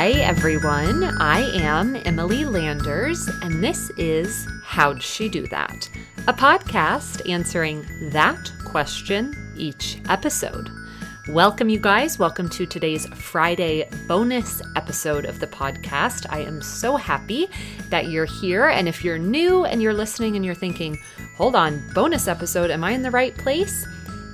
Hi, everyone. I am Emily Landers, and this is How'd She Do That? A podcast answering that question each episode. Welcome, you guys. Welcome to today's Friday bonus episode of the podcast. I am so happy that you're here. And if you're new and you're listening and you're thinking, hold on, bonus episode, am I in the right place?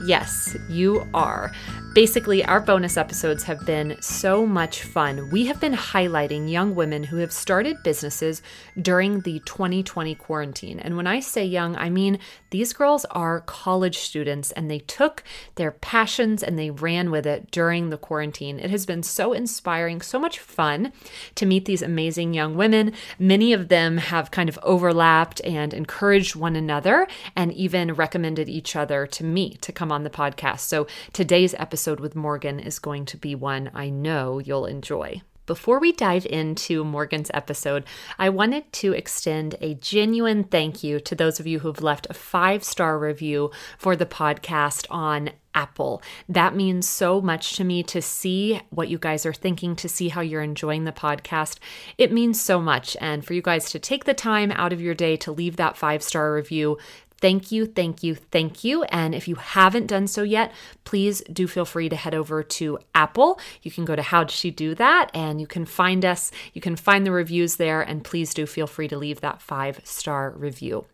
Yes, you are. Basically, our bonus episodes have been so much fun. We have been highlighting young women who have started businesses during the 2020 quarantine. And when I say young, I mean these girls are college students and they took their passions and they ran with it during the quarantine. It has been so inspiring, so much fun to meet these amazing young women. Many of them have kind of overlapped and encouraged one another and even recommended each other to me to come on the podcast. So today's episode episode with Morgan is going to be one I know you'll enjoy. Before we dive into Morgan's episode, I wanted to extend a genuine thank you to those of you who've left a five star review for the podcast on Apple. That means so much to me to see what you guys are thinking, to see how you're enjoying the podcast. It means so much. And for you guys to take the time out of your day to leave that five star review Thank you, thank you, thank you. And if you haven't done so yet, please do feel free to head over to Apple. You can go to How Did She Do That? And you can find us, you can find the reviews there. And please do feel free to leave that five star review.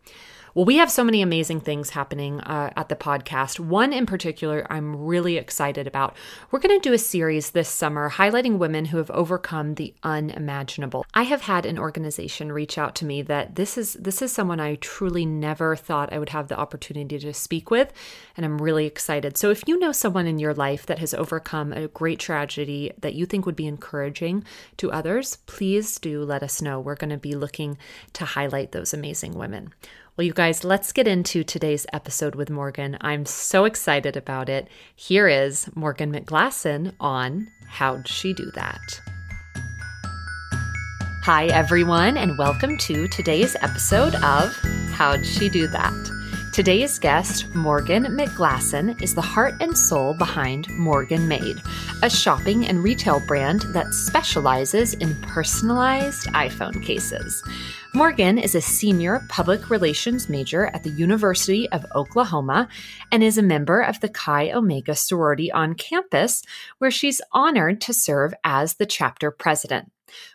Well, we have so many amazing things happening uh, at the podcast. One in particular, I'm really excited about. We're going to do a series this summer highlighting women who have overcome the unimaginable. I have had an organization reach out to me that this is this is someone I truly never thought I would have the opportunity to speak with, and I'm really excited. So if you know someone in your life that has overcome a great tragedy that you think would be encouraging to others, please do let us know. We're going to be looking to highlight those amazing women. Well, you guys, let's get into today's episode with Morgan. I'm so excited about it. Here is Morgan McGlasson on How'd She Do That? Hi, everyone, and welcome to today's episode of How'd She Do That? Today's guest, Morgan McGlasson, is the heart and soul behind Morgan Made, a shopping and retail brand that specializes in personalized iPhone cases. Morgan is a senior public relations major at the University of Oklahoma and is a member of the Chi Omega sorority on campus, where she's honored to serve as the chapter president.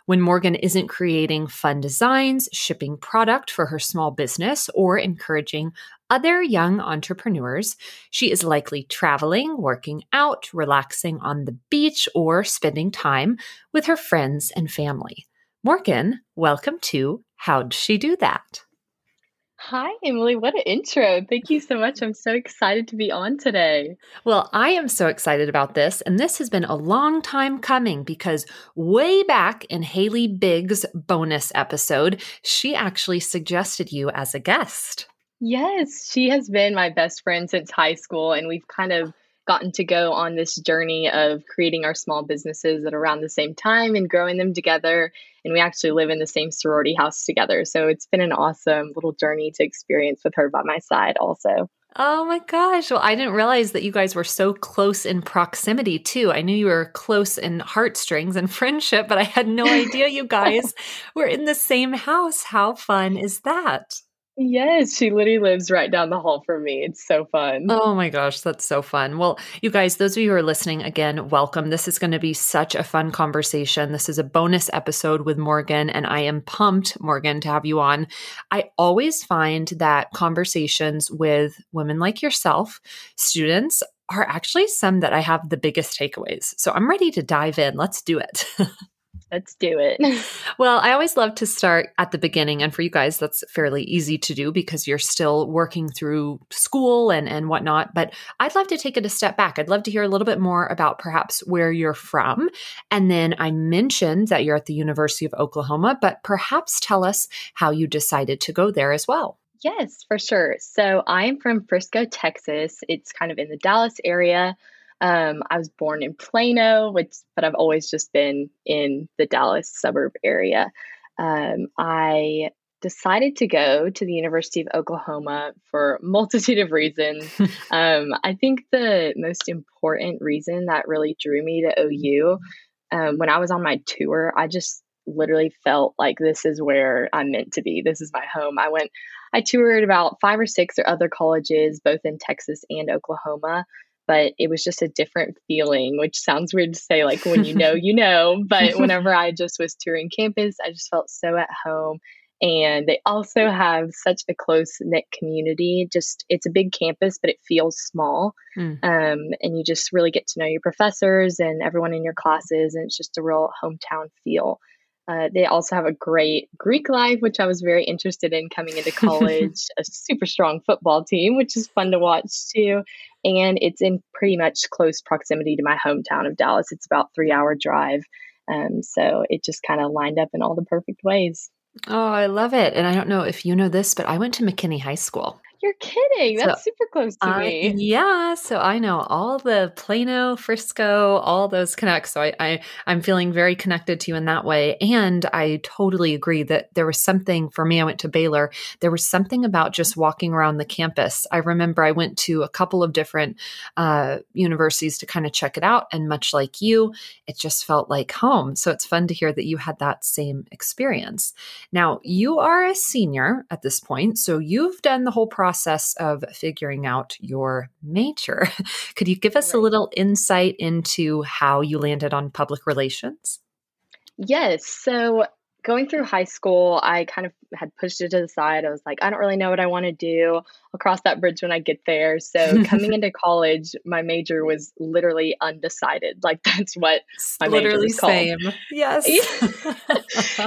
When Morgan isn't creating fun designs, shipping product for her small business, or encouraging other young entrepreneurs, she is likely traveling, working out, relaxing on the beach, or spending time with her friends and family. Morgan, welcome to How'd She Do That? Hi, Emily. What an intro. Thank you so much. I'm so excited to be on today. Well, I am so excited about this. And this has been a long time coming because way back in Haley Biggs' bonus episode, she actually suggested you as a guest. Yes, she has been my best friend since high school. And we've kind of gotten to go on this journey of creating our small businesses at around the same time and growing them together. And we actually live in the same sorority house together. So it's been an awesome little journey to experience with her by my side, also. Oh my gosh. Well, I didn't realize that you guys were so close in proximity, too. I knew you were close in heartstrings and friendship, but I had no idea you guys were in the same house. How fun is that? Yes, she literally lives right down the hall from me. It's so fun. Oh my gosh, that's so fun. Well, you guys, those of you who are listening, again, welcome. This is going to be such a fun conversation. This is a bonus episode with Morgan, and I am pumped, Morgan, to have you on. I always find that conversations with women like yourself, students, are actually some that I have the biggest takeaways. So I'm ready to dive in. Let's do it. Let's do it. well, I always love to start at the beginning. And for you guys, that's fairly easy to do because you're still working through school and, and whatnot. But I'd love to take it a step back. I'd love to hear a little bit more about perhaps where you're from. And then I mentioned that you're at the University of Oklahoma, but perhaps tell us how you decided to go there as well. Yes, for sure. So I'm from Frisco, Texas. It's kind of in the Dallas area. Um, I was born in Plano, which, but I've always just been in the Dallas suburb area. Um, I decided to go to the University of Oklahoma for a multitude of reasons. um, I think the most important reason that really drew me to OU um, when I was on my tour, I just literally felt like this is where I'm meant to be. This is my home. I went, I toured about five or six or other colleges, both in Texas and Oklahoma. But it was just a different feeling, which sounds weird to say, like when you know, you know. But whenever I just was touring campus, I just felt so at home and they also have such a close knit community just it's a big campus but it feels small mm. um, and you just really get to know your professors and everyone in your classes and it's just a real hometown feel uh, they also have a great Greek life, which I was very interested in coming into college, a super strong football team, which is fun to watch too. And it's in pretty much close proximity to my hometown of Dallas. It's about three hour drive. Um, so it just kind of lined up in all the perfect ways. Oh, I love it. And I don't know if you know this, but I went to McKinney High School. You're kidding. That's so, super close to me. Yeah. So I know all the Plano, Frisco, all those connects. So I, I I'm feeling very connected to you in that way. And I totally agree that there was something for me. I went to Baylor. There was something about just walking around the campus. I remember I went to a couple of different uh, universities to kind of check it out. And much like you, it just felt like home. So it's fun to hear that you had that same experience. Now you are a senior at this point. So you've done the whole process process of figuring out your major. Could you give us a little insight into how you landed on public relations? Yes. So going through high school, I kind of had pushed it to the side. I was like, I don't really know what I want to do. I'll cross that bridge when I get there. So coming into college, my major was literally undecided. Like that's what my literally major was called. Same. Yes.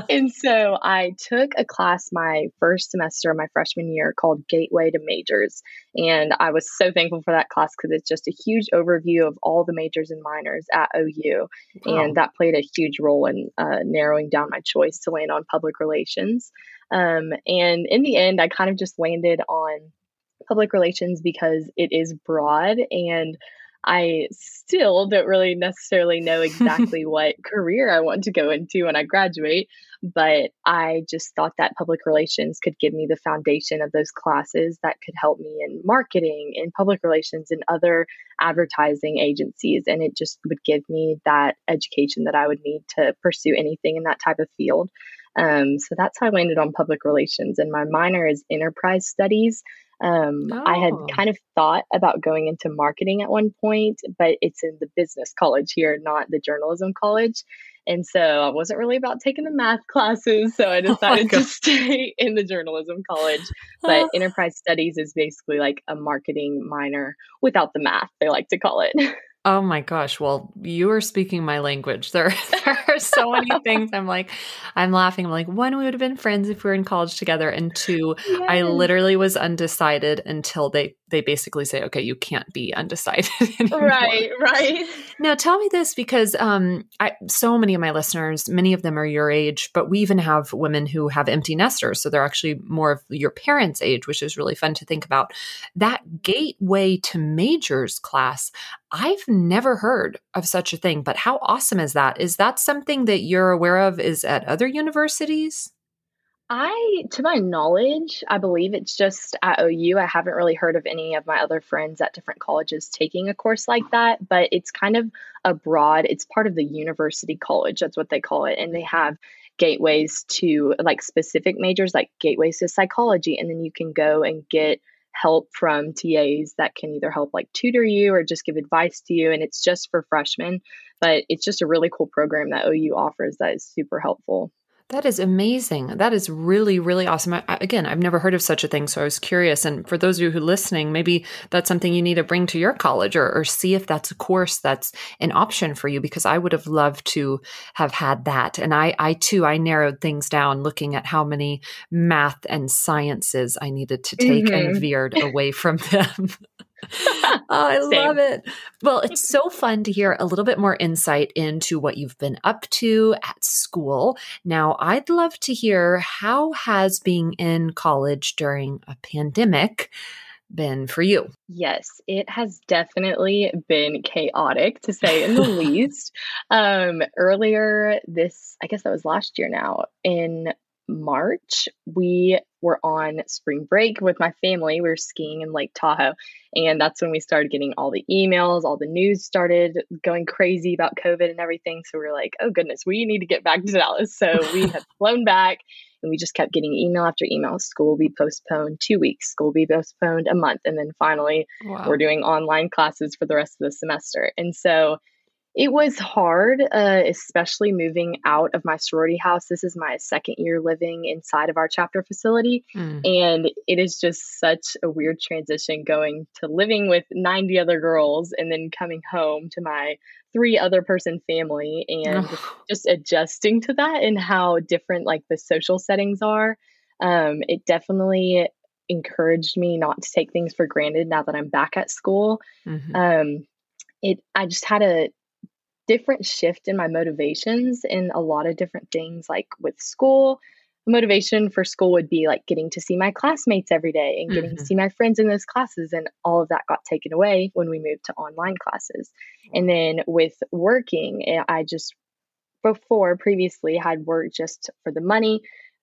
and so I took a class my first semester of my freshman year called Gateway to Majors. And I was so thankful for that class because it's just a huge overview of all the majors and minors at OU. Wow. And that played a huge role in uh, narrowing down my choice to land on public relations. Um, and in the end, I kind of just landed on public relations because it is broad and I still don't really necessarily know exactly what career I want to go into when I graduate, but I just thought that public relations could give me the foundation of those classes that could help me in marketing, in public relations, and other advertising agencies. And it just would give me that education that I would need to pursue anything in that type of field. Um, so that's how I landed on public relations. And my minor is enterprise studies. Um, oh. I had oh. kind of thought about going into marketing at one point, but it's in the business college here, not the journalism college. And so I wasn't really about taking the math classes. So I oh decided oh to stay in the journalism college. But enterprise studies is basically like a marketing minor without the math, they like to call it. Oh my gosh. Well, you are speaking my language. There, there are so many things. I'm like, I'm laughing. I'm like, one, we would have been friends if we were in college together. And two, yes. I literally was undecided until they they basically say, okay, you can't be undecided. Anymore. Right, right. Now tell me this because um, I, so many of my listeners, many of them are your age, but we even have women who have empty nesters. So they're actually more of your parents' age, which is really fun to think about. That gateway to majors class, I've never heard of such a thing, but how awesome is that? Is that something that you're aware of is at other universities? I, to my knowledge, I believe it's just at OU. I haven't really heard of any of my other friends at different colleges taking a course like that, but it's kind of a broad, it's part of the university college. That's what they call it. And they have gateways to like specific majors, like gateways to psychology. And then you can go and get help from TAs that can either help like tutor you or just give advice to you. And it's just for freshmen, but it's just a really cool program that OU offers that is super helpful. That is amazing. That is really, really awesome. I, again, I've never heard of such a thing, so I was curious. And for those of you who are listening, maybe that's something you need to bring to your college or, or see if that's a course that's an option for you, because I would have loved to have had that. And I, I too, I narrowed things down looking at how many math and sciences I needed to take mm-hmm. and veered away from them. oh, I Same. love it. Well, it's so fun to hear a little bit more insight into what you've been up to at school. Now, I'd love to hear how has being in college during a pandemic been for you? Yes, it has definitely been chaotic to say in the least. Um, earlier this, I guess that was last year now, in March, we were on spring break with my family. We were skiing in Lake Tahoe. And that's when we started getting all the emails, all the news started going crazy about COVID and everything. So we are like, oh goodness, we need to get back to Dallas. So we had flown back and we just kept getting email after email. School will be postponed two weeks, school will be postponed a month. And then finally, wow. we're doing online classes for the rest of the semester. And so it was hard, uh, especially moving out of my sorority house. This is my second year living inside of our chapter facility. Mm. And it is just such a weird transition going to living with 90 other girls and then coming home to my three other person family and just adjusting to that and how different like the social settings are. Um, it definitely encouraged me not to take things for granted now that I'm back at school. Mm-hmm. Um, it I just had a different shift in my motivations in a lot of different things like with school. Motivation for school would be like getting to see my classmates every day and getting mm-hmm. to see my friends in those classes and all of that got taken away when we moved to online classes. And then with working eh, i just before previously had worked just for the money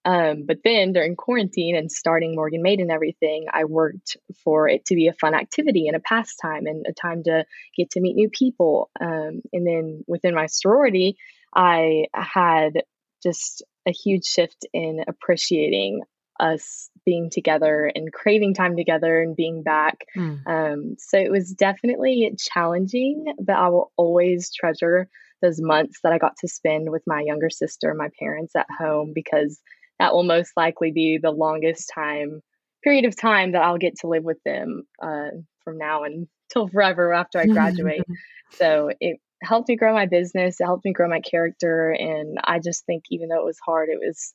um, but then during quarantine and starting Morgan Made and everything, I worked for it to be a fun activity and a pastime and a time to get to meet new people. Um, and then within my sorority, I had just a huge shift in appreciating us being together and craving time together and being back. Mm. Um, so it was definitely challenging, but I will always treasure those months that I got to spend with my younger sister, my parents at home, because that will most likely be the longest time period of time that I'll get to live with them uh, from now until forever after I graduate. so it helped me grow my business. It helped me grow my character, and I just think even though it was hard, it was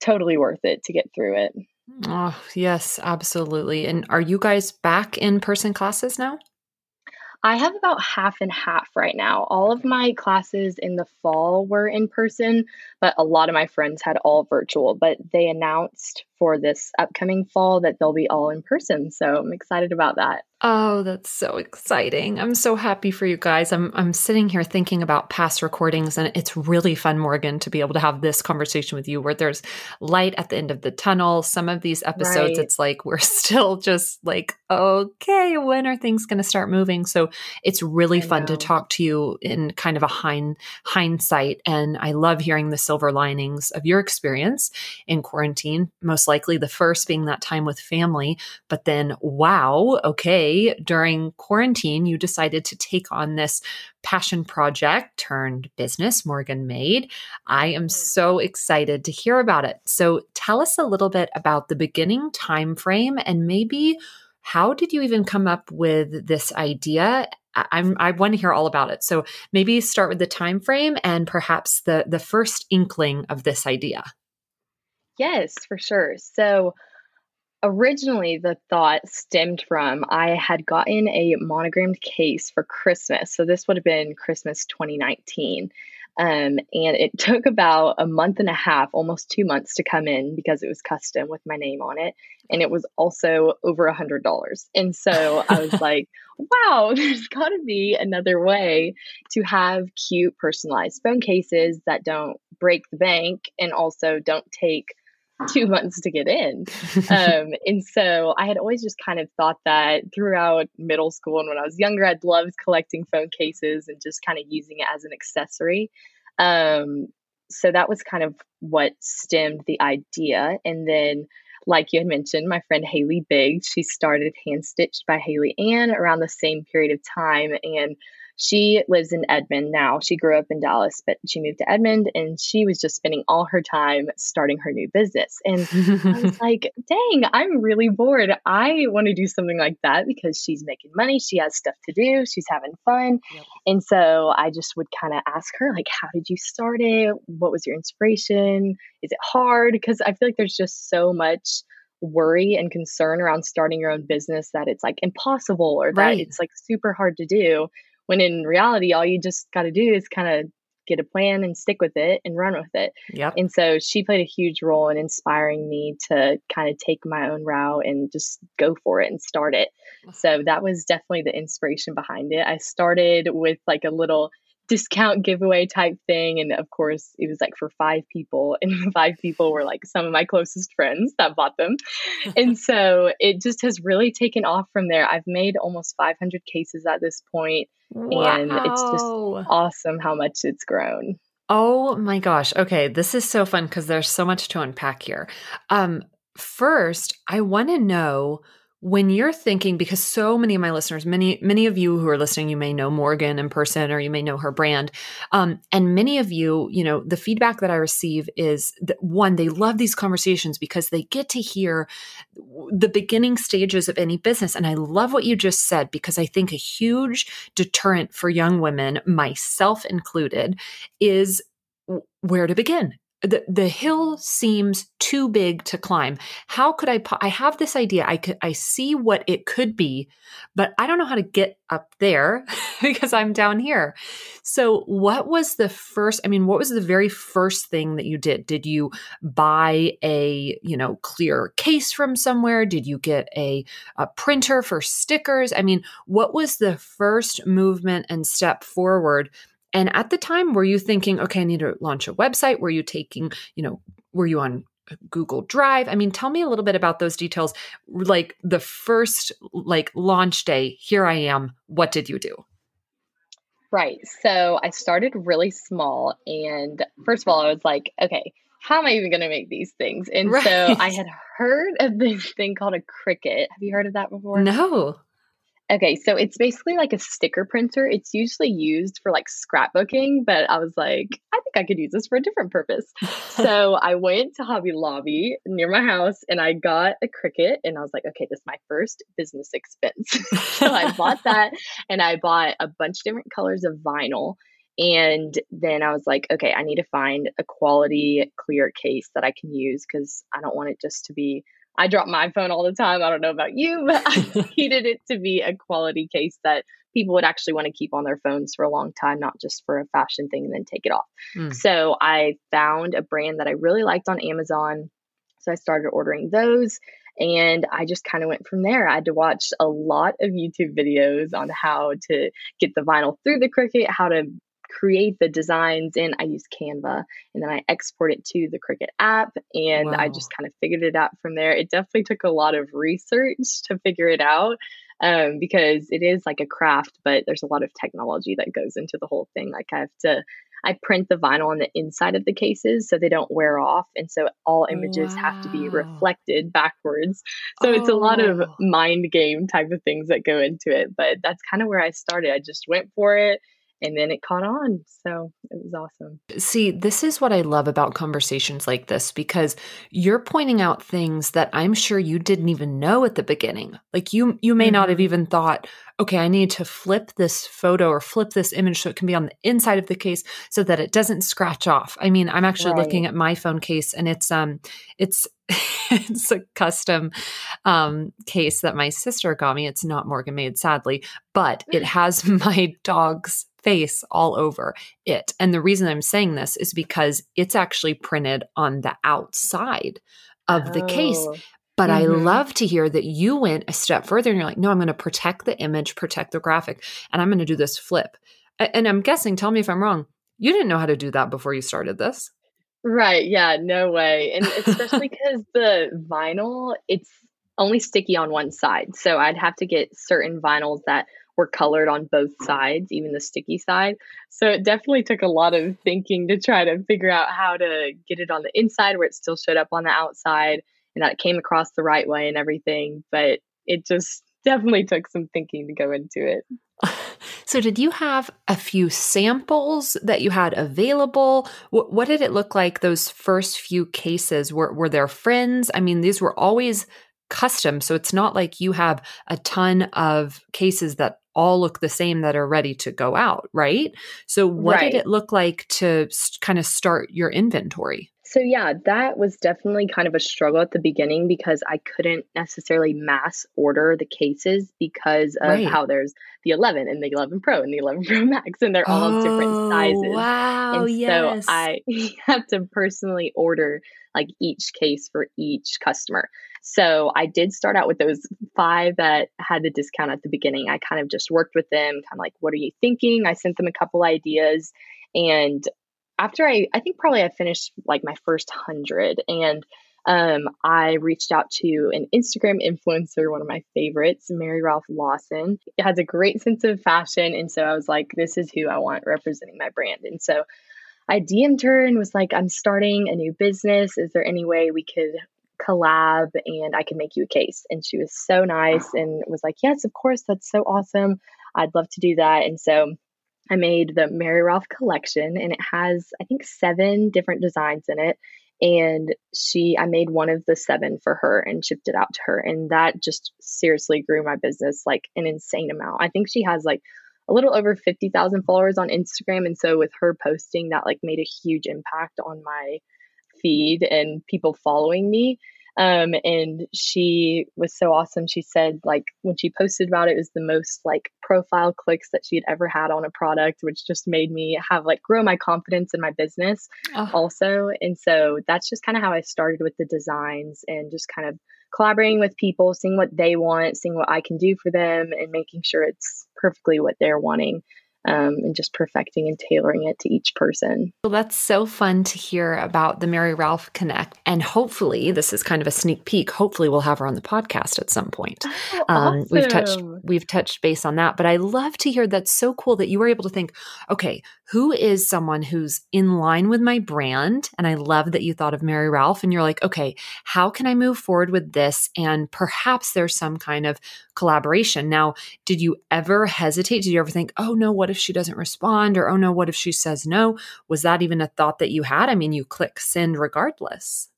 totally worth it to get through it. Oh, yes, absolutely. And are you guys back in person classes now? I have about half and half right now. All of my classes in the fall were in person, but a lot of my friends had all virtual. But they announced for this upcoming fall that they'll be all in person. So I'm excited about that. Oh, that's so exciting. I'm so happy for you guys. I'm I'm sitting here thinking about past recordings and it's really fun Morgan to be able to have this conversation with you where there's light at the end of the tunnel. Some of these episodes right. it's like we're still just like okay, when are things going to start moving? So it's really I fun know. to talk to you in kind of a hind hindsight and I love hearing the silver linings of your experience in quarantine. Most likely the first being that time with family. But then, wow, okay, during quarantine, you decided to take on this passion project turned business, Morgan Made. I am mm-hmm. so excited to hear about it. So tell us a little bit about the beginning time frame and maybe how did you even come up with this idea I'm, I want to hear all about it. So maybe start with the time frame and perhaps the the first inkling of this idea. Yes, for sure. So originally the thought stemmed from I had gotten a monogrammed case for Christmas. So this would have been Christmas 2019. Um, and it took about a month and a half, almost two months to come in because it was custom with my name on it. And it was also over a hundred dollars. And so I was like, wow, there's got to be another way to have cute personalized phone cases that don't break the bank and also don't take two months to get in. Um, and so I had always just kind of thought that throughout middle school and when I was younger, I'd loved collecting phone cases and just kind of using it as an accessory. Um, so that was kind of what stemmed the idea. And then, like you had mentioned, my friend Haley Biggs, she started Hand Stitched by Haley Ann around the same period of time. And she lives in Edmond now. She grew up in Dallas, but she moved to Edmond and she was just spending all her time starting her new business. And I was like, dang, I'm really bored. I want to do something like that because she's making money. She has stuff to do. She's having fun. Yep. And so I just would kind of ask her, like, how did you start it? What was your inspiration? Is it hard? Because I feel like there's just so much worry and concern around starting your own business that it's like impossible or right. that it's like super hard to do when in reality, all you just got to do is kind of get a plan and stick with it and run with it. Yep. And so she played a huge role in inspiring me to kind of take my own route and just go for it and start it. So that was definitely the inspiration behind it. I started with like a little discount giveaway type thing. And of course, it was like for five people, and five people were like some of my closest friends that bought them. and so it just has really taken off from there. I've made almost 500 cases at this point, wow. and it's just awesome how much it's grown. Oh my gosh. Okay, this is so fun because there's so much to unpack here. Um, first, I want to know when you're thinking because so many of my listeners many many of you who are listening you may know morgan in person or you may know her brand. Um, and many of you you know the feedback that i receive is that one they love these conversations because they get to hear the beginning stages of any business. And i love what you just said because i think a huge deterrent for young women myself included is where to begin the, the hill seems too big to climb. How could I? I have this idea. I could. I see what it could be, but I don't know how to get up there because I'm down here. So, what was the first? I mean, what was the very first thing that you did? Did you buy a you know clear case from somewhere? Did you get a, a printer for stickers? I mean, what was the first movement and step forward and at the time, were you thinking, okay, I need to launch a website? Were you taking, you know, were you on uh, Google Drive? I mean, tell me a little bit about those details. Like the first like launch day, here I am. What did you do? Right. So I started really small. And first of all, I was like, okay, how am I even going to make these things? And right. so I had heard of this thing called a Cricut. Have you heard of that before? No. Okay, so it's basically like a sticker printer. It's usually used for like scrapbooking, but I was like, I think I could use this for a different purpose. so I went to Hobby Lobby near my house and I got a Cricut and I was like, okay, this is my first business expense. so I bought that and I bought a bunch of different colors of vinyl. And then I was like, okay, I need to find a quality clear case that I can use because I don't want it just to be I drop my phone all the time. I don't know about you, but I needed it to be a quality case that people would actually want to keep on their phones for a long time, not just for a fashion thing and then take it off. Mm. So I found a brand that I really liked on Amazon. So I started ordering those and I just kind of went from there. I had to watch a lot of YouTube videos on how to get the vinyl through the Cricut, how to create the designs in I use Canva and then I export it to the Cricut app and wow. I just kind of figured it out from there. It definitely took a lot of research to figure it out um, because it is like a craft, but there's a lot of technology that goes into the whole thing. Like I have to I print the vinyl on the inside of the cases so they don't wear off. And so all images wow. have to be reflected backwards. So oh. it's a lot of oh. mind game type of things that go into it. But that's kind of where I started. I just went for it and then it caught on. So it was awesome. See, this is what I love about conversations like this because you're pointing out things that I'm sure you didn't even know at the beginning. Like you you may mm-hmm. not have mm-hmm. even thought, okay, I need to flip this photo or flip this image so it can be on the inside of the case so that it doesn't scratch off. I mean, I'm actually right. looking at my phone case and it's um it's it's a custom um, case that my sister got me. It's not Morgan made, sadly, but it has my dog's face all over it. And the reason I'm saying this is because it's actually printed on the outside of oh. the case. Oh, but mm-hmm. I love to hear that you went a step further and you're like, no, I'm going to protect the image, protect the graphic, and I'm going to do this flip. And I'm guessing, tell me if I'm wrong, you didn't know how to do that before you started this. Right. Yeah. No way. And especially because the vinyl, it's only sticky on one side. So I'd have to get certain vinyls that were colored on both sides, even the sticky side. So it definitely took a lot of thinking to try to figure out how to get it on the inside where it still showed up on the outside and that it came across the right way and everything. But it just definitely took some thinking to go into it. So, did you have a few samples that you had available? What, what, did it look like those first few cases? Were, were there friends? I mean, these were always custom. So, it's not like you have a ton of cases that all look the same that are ready to go out, right? So, what right. did it look like to kind of start your inventory? So, yeah, that was definitely kind of a struggle at the beginning because I couldn't necessarily mass order the cases because of right. how there's the 11 and the 11 Pro and the 11 Pro Max, and they're all oh, different sizes. Wow. And yes. so I have to personally order like each case for each customer. So I did start out with those five that had the discount at the beginning. I kind of just worked with them, kind of like, what are you thinking? I sent them a couple ideas. And after I, I think probably I finished like my first hundred and um, I reached out to an Instagram influencer, one of my favorites, Mary Ralph Lawson. It has a great sense of fashion. And so I was like, this is who I want representing my brand. And so I DM'd her and was like, I'm starting a new business. Is there any way we could collab and I can make you a case? And she was so nice and was like, Yes, of course. That's so awesome. I'd love to do that. And so I made the Mary Ralph collection and it has, I think, seven different designs in it and she i made one of the seven for her and shipped it out to her and that just seriously grew my business like an insane amount i think she has like a little over 50,000 followers on Instagram and so with her posting that like made a huge impact on my feed and people following me um, and she was so awesome. She said, like, when she posted about it, it was the most like profile clicks that she had ever had on a product, which just made me have like grow my confidence in my business oh. also. And so that's just kind of how I started with the designs and just kind of collaborating with people, seeing what they want, seeing what I can do for them, and making sure it's perfectly what they're wanting um, and just perfecting and tailoring it to each person. Well, that's so fun to hear about the Mary Ralph Connect. And hopefully, this is kind of a sneak peek. Hopefully, we'll have her on the podcast at some point. Oh, um. We've touched we've touched base on that, but I love to hear that's so cool that you were able to think, okay, who is someone who's in line with my brand? And I love that you thought of Mary Ralph, and you're like, okay, how can I move forward with this? And perhaps there's some kind of collaboration. Now, did you ever hesitate? Did you ever think, oh no, what if she doesn't respond? Or oh no, what if she says no? Was that even a thought that you had? I mean, you click send regardless.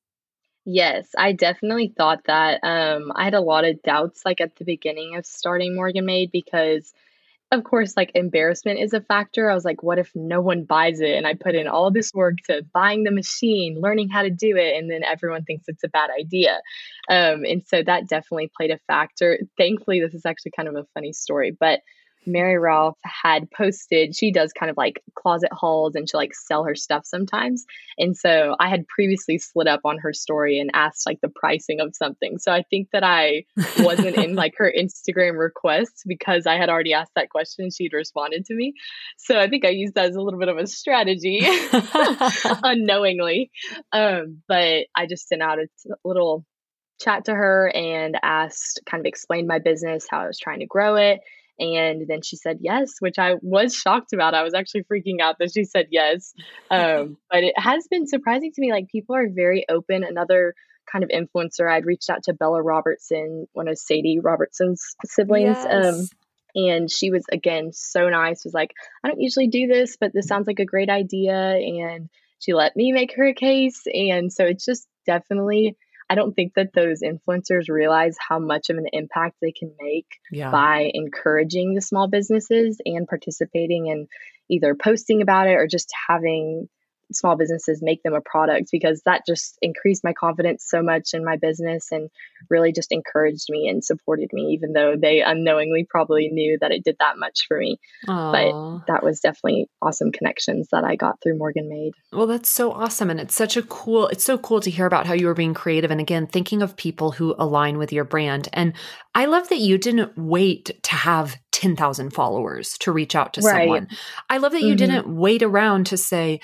Yes, I definitely thought that. Um, I had a lot of doubts like at the beginning of starting Morgan Made because of course, like embarrassment is a factor. I was like, what if no one buys it? And I put in all this work to buying the machine, learning how to do it, and then everyone thinks it's a bad idea. Um, and so that definitely played a factor. Thankfully, this is actually kind of a funny story, but Mary Ralph had posted, she does kind of like closet hauls and she like sell her stuff sometimes. And so I had previously slid up on her story and asked like the pricing of something. So I think that I wasn't in like her Instagram requests because I had already asked that question. She'd responded to me. So I think I used that as a little bit of a strategy unknowingly. Um, but I just sent out a little chat to her and asked, kind of explained my business, how I was trying to grow it and then she said yes, which I was shocked about. I was actually freaking out that she said yes. Um, but it has been surprising to me. Like people are very open. Another kind of influencer, I'd reached out to Bella Robertson, one of Sadie Robertson's siblings. Um, yes. Um, and she was again so nice was like i don't usually do this but this sounds like a great idea and she let me make her a case and so it's just definitely I don't think that those influencers realize how much of an impact they can make yeah. by encouraging the small businesses and participating in either posting about it or just having small businesses make them a product because that just increased my confidence so much in my business and really just encouraged me and supported me even though they unknowingly probably knew that it did that much for me Aww. but that was definitely awesome connections that i got through morgan made well that's so awesome and it's such a cool it's so cool to hear about how you were being creative and again thinking of people who align with your brand and i love that you didn't wait to have 10,000 followers to reach out to right. someone i love that you mm-hmm. didn't wait around to say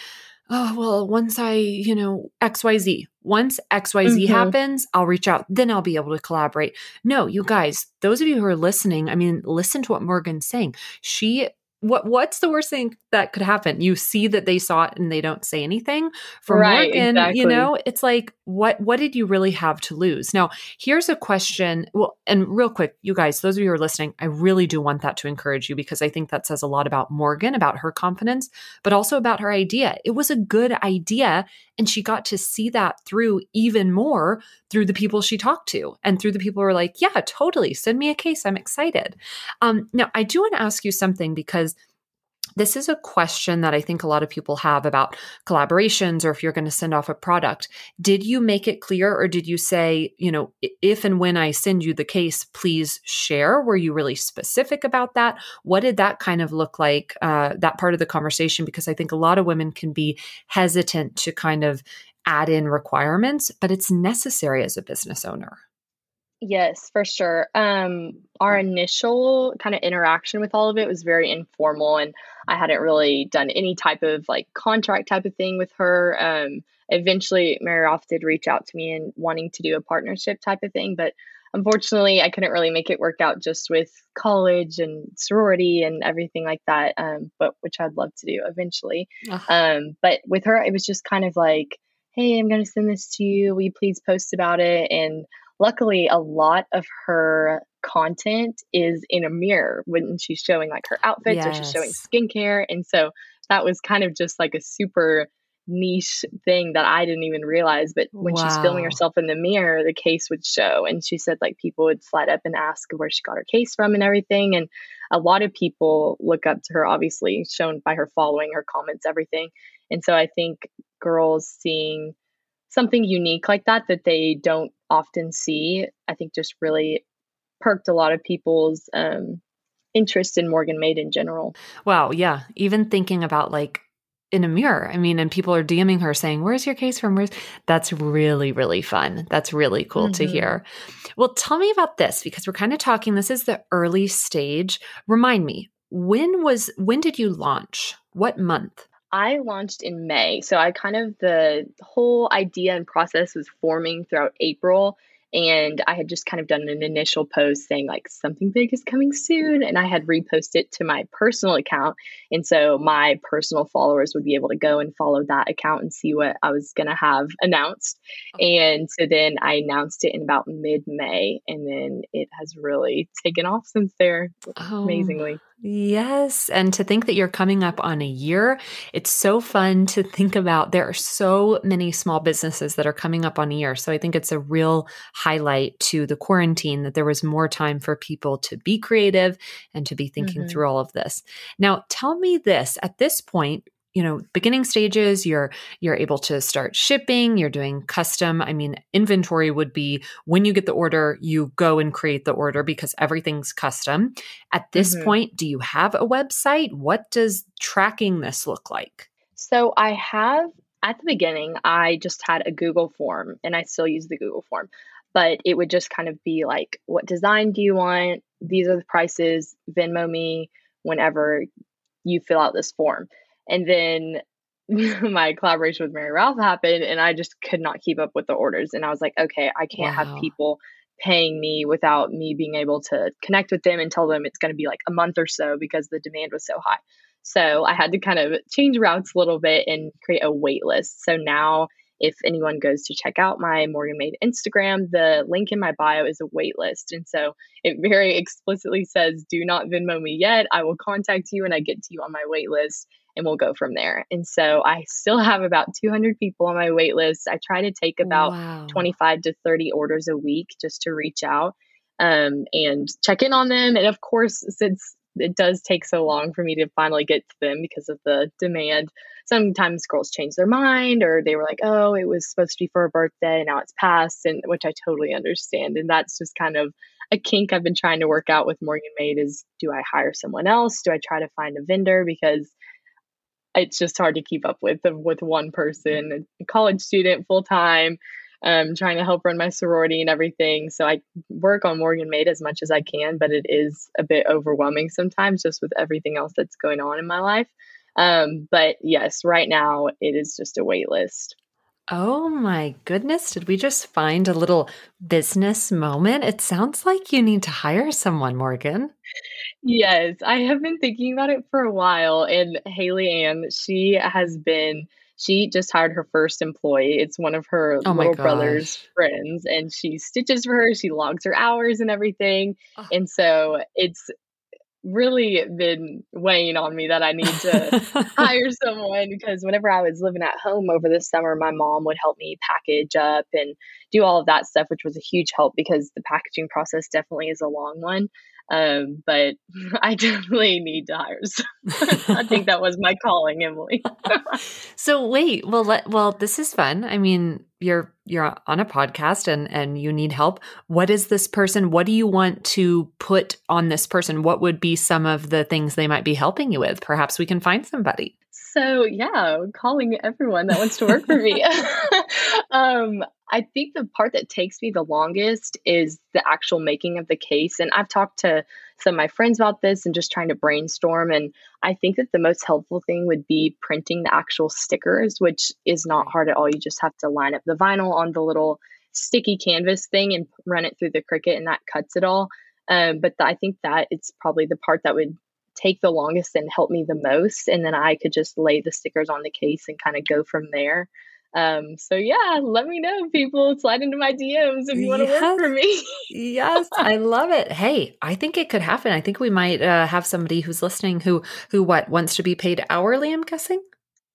oh, well, once I, you know, XYZ, once XYZ mm-hmm. happens, I'll reach out. Then I'll be able to collaborate. No, you guys, those of you who are listening, I mean, listen to what Morgan's saying. She what what's the worst thing that could happen? You see that they saw it and they don't say anything. For right, Morgan, exactly. you know, it's like what what did you really have to lose? Now, here's a question. Well, and real quick, you guys, those of you who are listening, I really do want that to encourage you because I think that says a lot about Morgan, about her confidence, but also about her idea. It was a good idea and she got to see that through even more through the people she talked to and through the people who were like, yeah, totally. Send me a case. I'm excited. Um, now, I do want to ask you something because this is a question that I think a lot of people have about collaborations or if you're going to send off a product. Did you make it clear or did you say, you know, if and when I send you the case, please share? Were you really specific about that? What did that kind of look like, uh, that part of the conversation? Because I think a lot of women can be hesitant to kind of add in requirements, but it's necessary as a business owner. Yes, for sure. Um, our initial kind of interaction with all of it was very informal, and I hadn't really done any type of like contract type of thing with her. Um, eventually, Mary Ralph did reach out to me and wanting to do a partnership type of thing, but unfortunately, I couldn't really make it work out just with college and sorority and everything like that. Um, but which I'd love to do eventually. Um, but with her, it was just kind of like, hey, I'm going to send this to you. Will you please post about it? And luckily a lot of her content is in a mirror when she's showing like her outfits yes. or she's showing skincare and so that was kind of just like a super niche thing that I didn't even realize. But when wow. she's filming herself in the mirror, the case would show. And she said like people would slide up and ask where she got her case from and everything. And a lot of people look up to her, obviously, shown by her following, her comments, everything. And so I think girls seeing something unique like that that they don't often see, I think just really perked a lot of people's um, interest in Morgan Made in general. Wow. Yeah. Even thinking about like in a mirror. I mean, and people are DMing her saying, Where's your case from? Where's that's really, really fun. That's really cool mm-hmm. to hear. Well, tell me about this because we're kind of talking. This is the early stage. Remind me, when was when did you launch? What month? I launched in May. So I kind of, the whole idea and process was forming throughout April. And I had just kind of done an initial post saying, like, something big is coming soon. And I had reposted it to my personal account. And so my personal followers would be able to go and follow that account and see what I was going to have announced. Uh-huh. And so then I announced it in about mid May. And then it has really taken off since there, oh. amazingly. Yes. And to think that you're coming up on a year, it's so fun to think about. There are so many small businesses that are coming up on a year. So I think it's a real highlight to the quarantine that there was more time for people to be creative and to be thinking mm-hmm. through all of this. Now, tell me this at this point, you know beginning stages you're you're able to start shipping you're doing custom. I mean inventory would be when you get the order you go and create the order because everything's custom. At this mm-hmm. point do you have a website? What does tracking this look like? So i have at the beginning i just had a google form and i still use the google form but it would just kind of be like what design do you want? These are the prices. Venmo me whenever you fill out this form and then my collaboration with Mary Ralph happened and I just could not keep up with the orders. And I was like, okay, I can't wow. have people paying me without me being able to connect with them and tell them it's going to be like a month or so because the demand was so high. So I had to kind of change routes a little bit and create a wait list. So now if anyone goes to check out my Morgan Made Instagram, the link in my bio is a wait list. And so it very explicitly says, do not Venmo me yet. I will contact you and I get to you on my wait list and we'll go from there. And so I still have about 200 people on my wait list. I try to take about wow. 25 to 30 orders a week just to reach out um, and check in on them. And of course, since it does take so long for me to finally get to them because of the demand. Sometimes girls change their mind or they were like, oh, it was supposed to be for a birthday, now it's past, and which I totally understand. And that's just kind of a kink I've been trying to work out with Morgan Made is do I hire someone else? Do I try to find a vendor? Because it's just hard to keep up with with one person, a college student, full time, um, trying to help run my sorority and everything. So I work on Morgan Made as much as I can, but it is a bit overwhelming sometimes just with everything else that's going on in my life. Um, but yes, right now it is just a wait list. Oh my goodness. Did we just find a little business moment? It sounds like you need to hire someone, Morgan. Yes, I have been thinking about it for a while. And Haley Ann, she has been, she just hired her first employee. It's one of her oh little brother's friends, and she stitches for her. She logs her hours and everything. Oh. And so it's really been weighing on me that I need to hire someone because whenever I was living at home over the summer, my mom would help me package up and do all of that stuff, which was a huge help because the packaging process definitely is a long one. Um, but I definitely need to hire. I think that was my calling, Emily. so wait, well, let, well, this is fun. I mean, you're you're on a podcast and and you need help. What is this person? What do you want to put on this person? What would be some of the things they might be helping you with? Perhaps we can find somebody. So yeah, calling everyone that wants to work for me. Um, I think the part that takes me the longest is the actual making of the case. And I've talked to some of my friends about this and just trying to brainstorm. And I think that the most helpful thing would be printing the actual stickers, which is not hard at all. You just have to line up the vinyl on the little sticky canvas thing and run it through the Cricut, and that cuts it all. Um, but th- I think that it's probably the part that would take the longest and help me the most. And then I could just lay the stickers on the case and kind of go from there. Um, so yeah, let me know, people. Slide into my DMs if you want to yes. work for me. yes, I love it. Hey, I think it could happen. I think we might uh, have somebody who's listening who who what wants to be paid hourly. I'm guessing.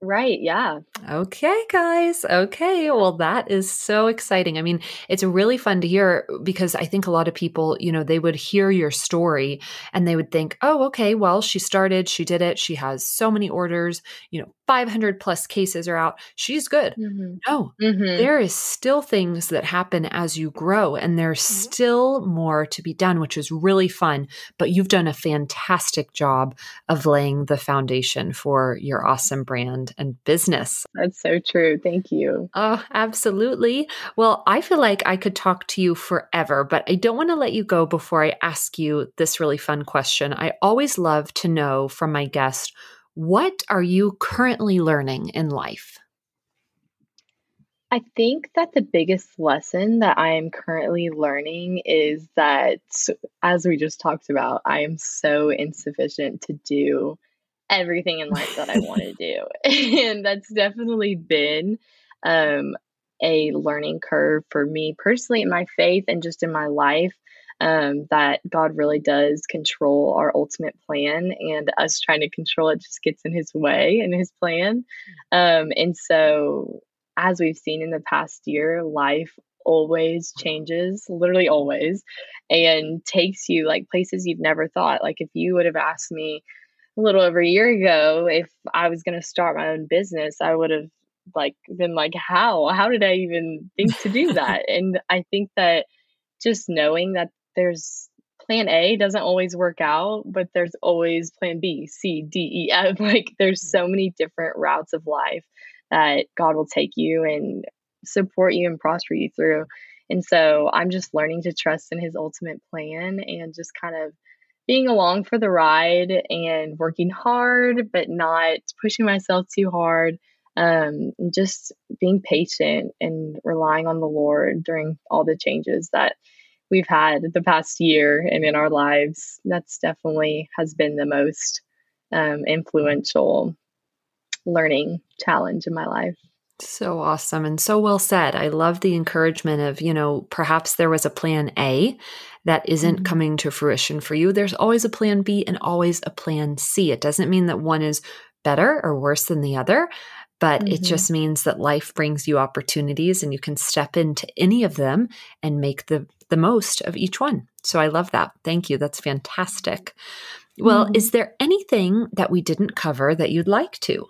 Right. Yeah. Okay, guys. Okay. Well, that is so exciting. I mean, it's really fun to hear because I think a lot of people, you know, they would hear your story and they would think, oh, okay, well, she started, she did it, she has so many orders, you know, 500 plus cases are out. She's good. Mm-hmm. No, mm-hmm. There is still things that happen as you grow, and there's mm-hmm. still more to be done, which is really fun. But you've done a fantastic job of laying the foundation for your awesome brand and business. That's so true. Thank you. Oh, absolutely. Well, I feel like I could talk to you forever, but I don't want to let you go before I ask you this really fun question. I always love to know from my guest what are you currently learning in life? I think that the biggest lesson that I am currently learning is that, as we just talked about, I am so insufficient to do everything in life that I want to do. and that's definitely been um, a learning curve for me personally in my faith and just in my life um, that God really does control our ultimate plan, and us trying to control it just gets in His way and His plan. Um, and so, as we've seen in the past year, life always changes, literally always, and takes you like places you've never thought. Like, if you would have asked me a little over a year ago if I was going to start my own business, I would have like been like, how? How did I even think to do that? and I think that just knowing that there's plan A doesn't always work out, but there's always plan B, C, D, E, F. Like there's mm-hmm. so many different routes of life that God will take you and support you and prosper you through. And so I'm just learning to trust in his ultimate plan and just kind of being along for the ride and working hard, but not pushing myself too hard. Um, just being patient and relying on the Lord during all the changes that we've had the past year and in our lives, that's definitely has been the most um, influential learning challenge in my life. So awesome and so well said. I love the encouragement of, you know, perhaps there was a plan A that isn't mm-hmm. coming to fruition for you. There's always a plan B and always a plan C. It doesn't mean that one is better or worse than the other, but mm-hmm. it just means that life brings you opportunities and you can step into any of them and make the the most of each one. So I love that. Thank you. That's fantastic. Well, mm. is there anything that we didn't cover that you'd like to?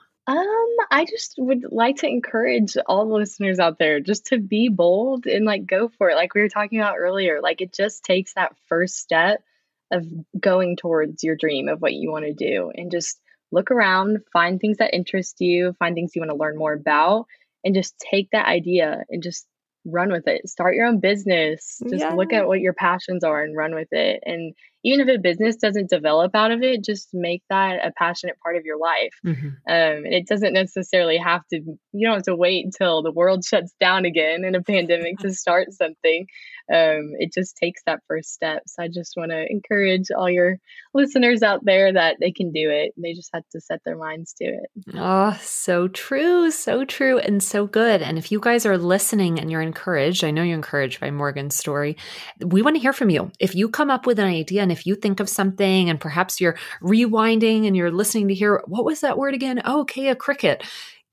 I just would like to encourage all the listeners out there just to be bold and like go for it. Like we were talking about earlier, like it just takes that first step of going towards your dream of what you want to do and just look around, find things that interest you, find things you want to learn more about, and just take that idea and just run with it. Start your own business. Just yeah. look at what your passions are and run with it. And even if a business doesn't develop out of it, just make that a passionate part of your life. Mm-hmm. Um, it doesn't necessarily have to, you don't have to wait until the world shuts down again in a pandemic to start something. Um, it just takes that first step. So I just want to encourage all your listeners out there that they can do it. They just have to set their minds to it. Oh, so true. So true. And so good. And if you guys are listening and you're encouraged, I know you're encouraged by Morgan's story, we want to hear from you. If you come up with an idea if you think of something and perhaps you're rewinding and you're listening to hear, what was that word again? Oh, okay, a Cricut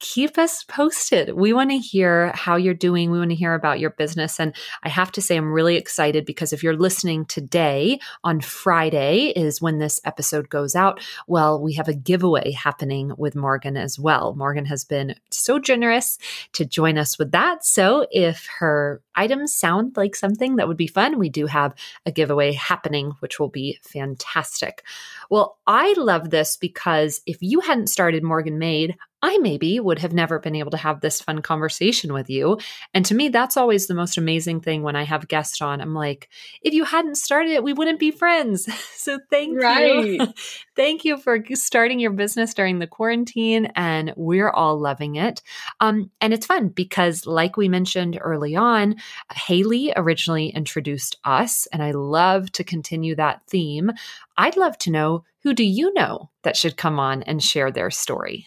keep us posted. We want to hear how you're doing. We want to hear about your business. And I have to say, I'm really excited because if you're listening today on Friday, is when this episode goes out. Well, we have a giveaway happening with Morgan as well. Morgan has been so generous to join us with that. So if her items sound like something that would be fun, we do have a giveaway happening, which will be fantastic. Well, I love this because if you hadn't started Morgan Made, I maybe would have never been able to have this fun conversation with you. And to me, that's always the most amazing thing when I have guests on. I'm like, if you hadn't started it, we wouldn't be friends. so thank right. you. thank you for starting your business during the quarantine. And we're all loving it. Um, and it's fun because, like we mentioned early on, Haley originally introduced us. And I love to continue that theme. I'd love to know who do you know that should come on and share their story?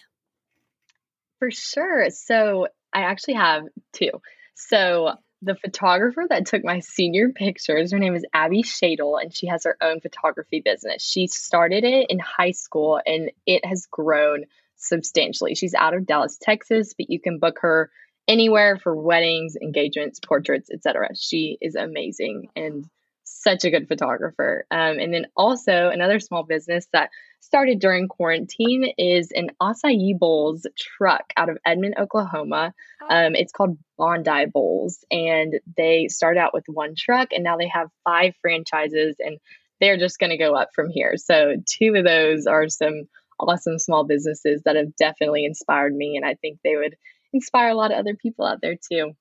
For sure. So I actually have two. So the photographer that took my senior pictures, her name is Abby Shadle, and she has her own photography business. She started it in high school and it has grown substantially. She's out of Dallas, Texas, but you can book her anywhere for weddings, engagements, portraits, etc. She is amazing and such a good photographer. Um, and then also another small business that started during quarantine is an acai bowls truck out of Edmond, Oklahoma. Oh. Um, it's called Bondi Bowls, and they started out with one truck, and now they have five franchises, and they're just going to go up from here. So two of those are some awesome small businesses that have definitely inspired me, and I think they would inspire a lot of other people out there too.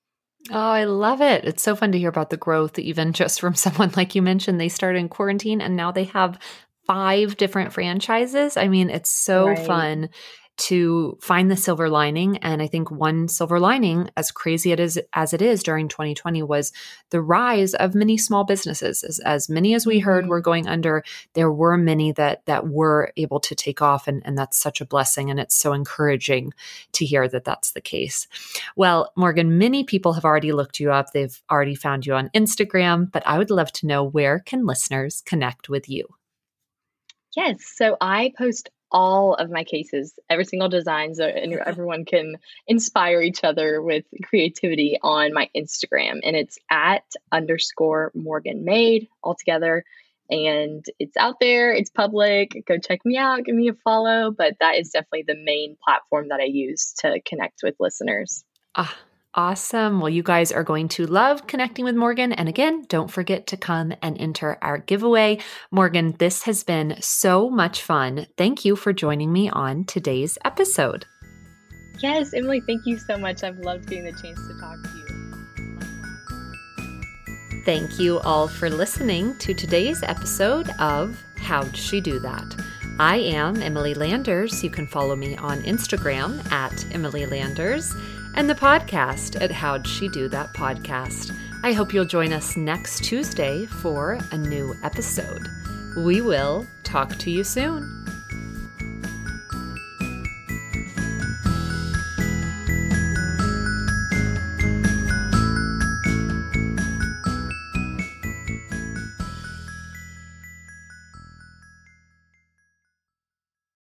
Oh, I love it. It's so fun to hear about the growth, even just from someone like you mentioned. They started in quarantine and now they have five different franchises. I mean, it's so right. fun to find the silver lining. And I think one silver lining, as crazy it is as it is during 2020, was the rise of many small businesses. As, as many as we heard mm-hmm. were going under, there were many that that were able to take off, and, and that's such a blessing. And it's so encouraging to hear that that's the case. Well, Morgan, many people have already looked you up. They've already found you on Instagram, but I would love to know where can listeners connect with you? Yes. So I post all of my cases, every single design, so and everyone can inspire each other with creativity on my Instagram, and it's at underscore Morgan Made altogether. And it's out there, it's public. Go check me out, give me a follow. But that is definitely the main platform that I use to connect with listeners. Ah, Awesome. Well, you guys are going to love connecting with Morgan. And again, don't forget to come and enter our giveaway. Morgan, this has been so much fun. Thank you for joining me on today's episode. Yes, Emily, thank you so much. I've loved getting the chance to talk to you. Thank you all for listening to today's episode of How'd She Do That? I am Emily Landers. You can follow me on Instagram at Emily Landers and the podcast at How'd She Do That podcast. I hope you'll join us next Tuesday for a new episode. We will talk to you soon.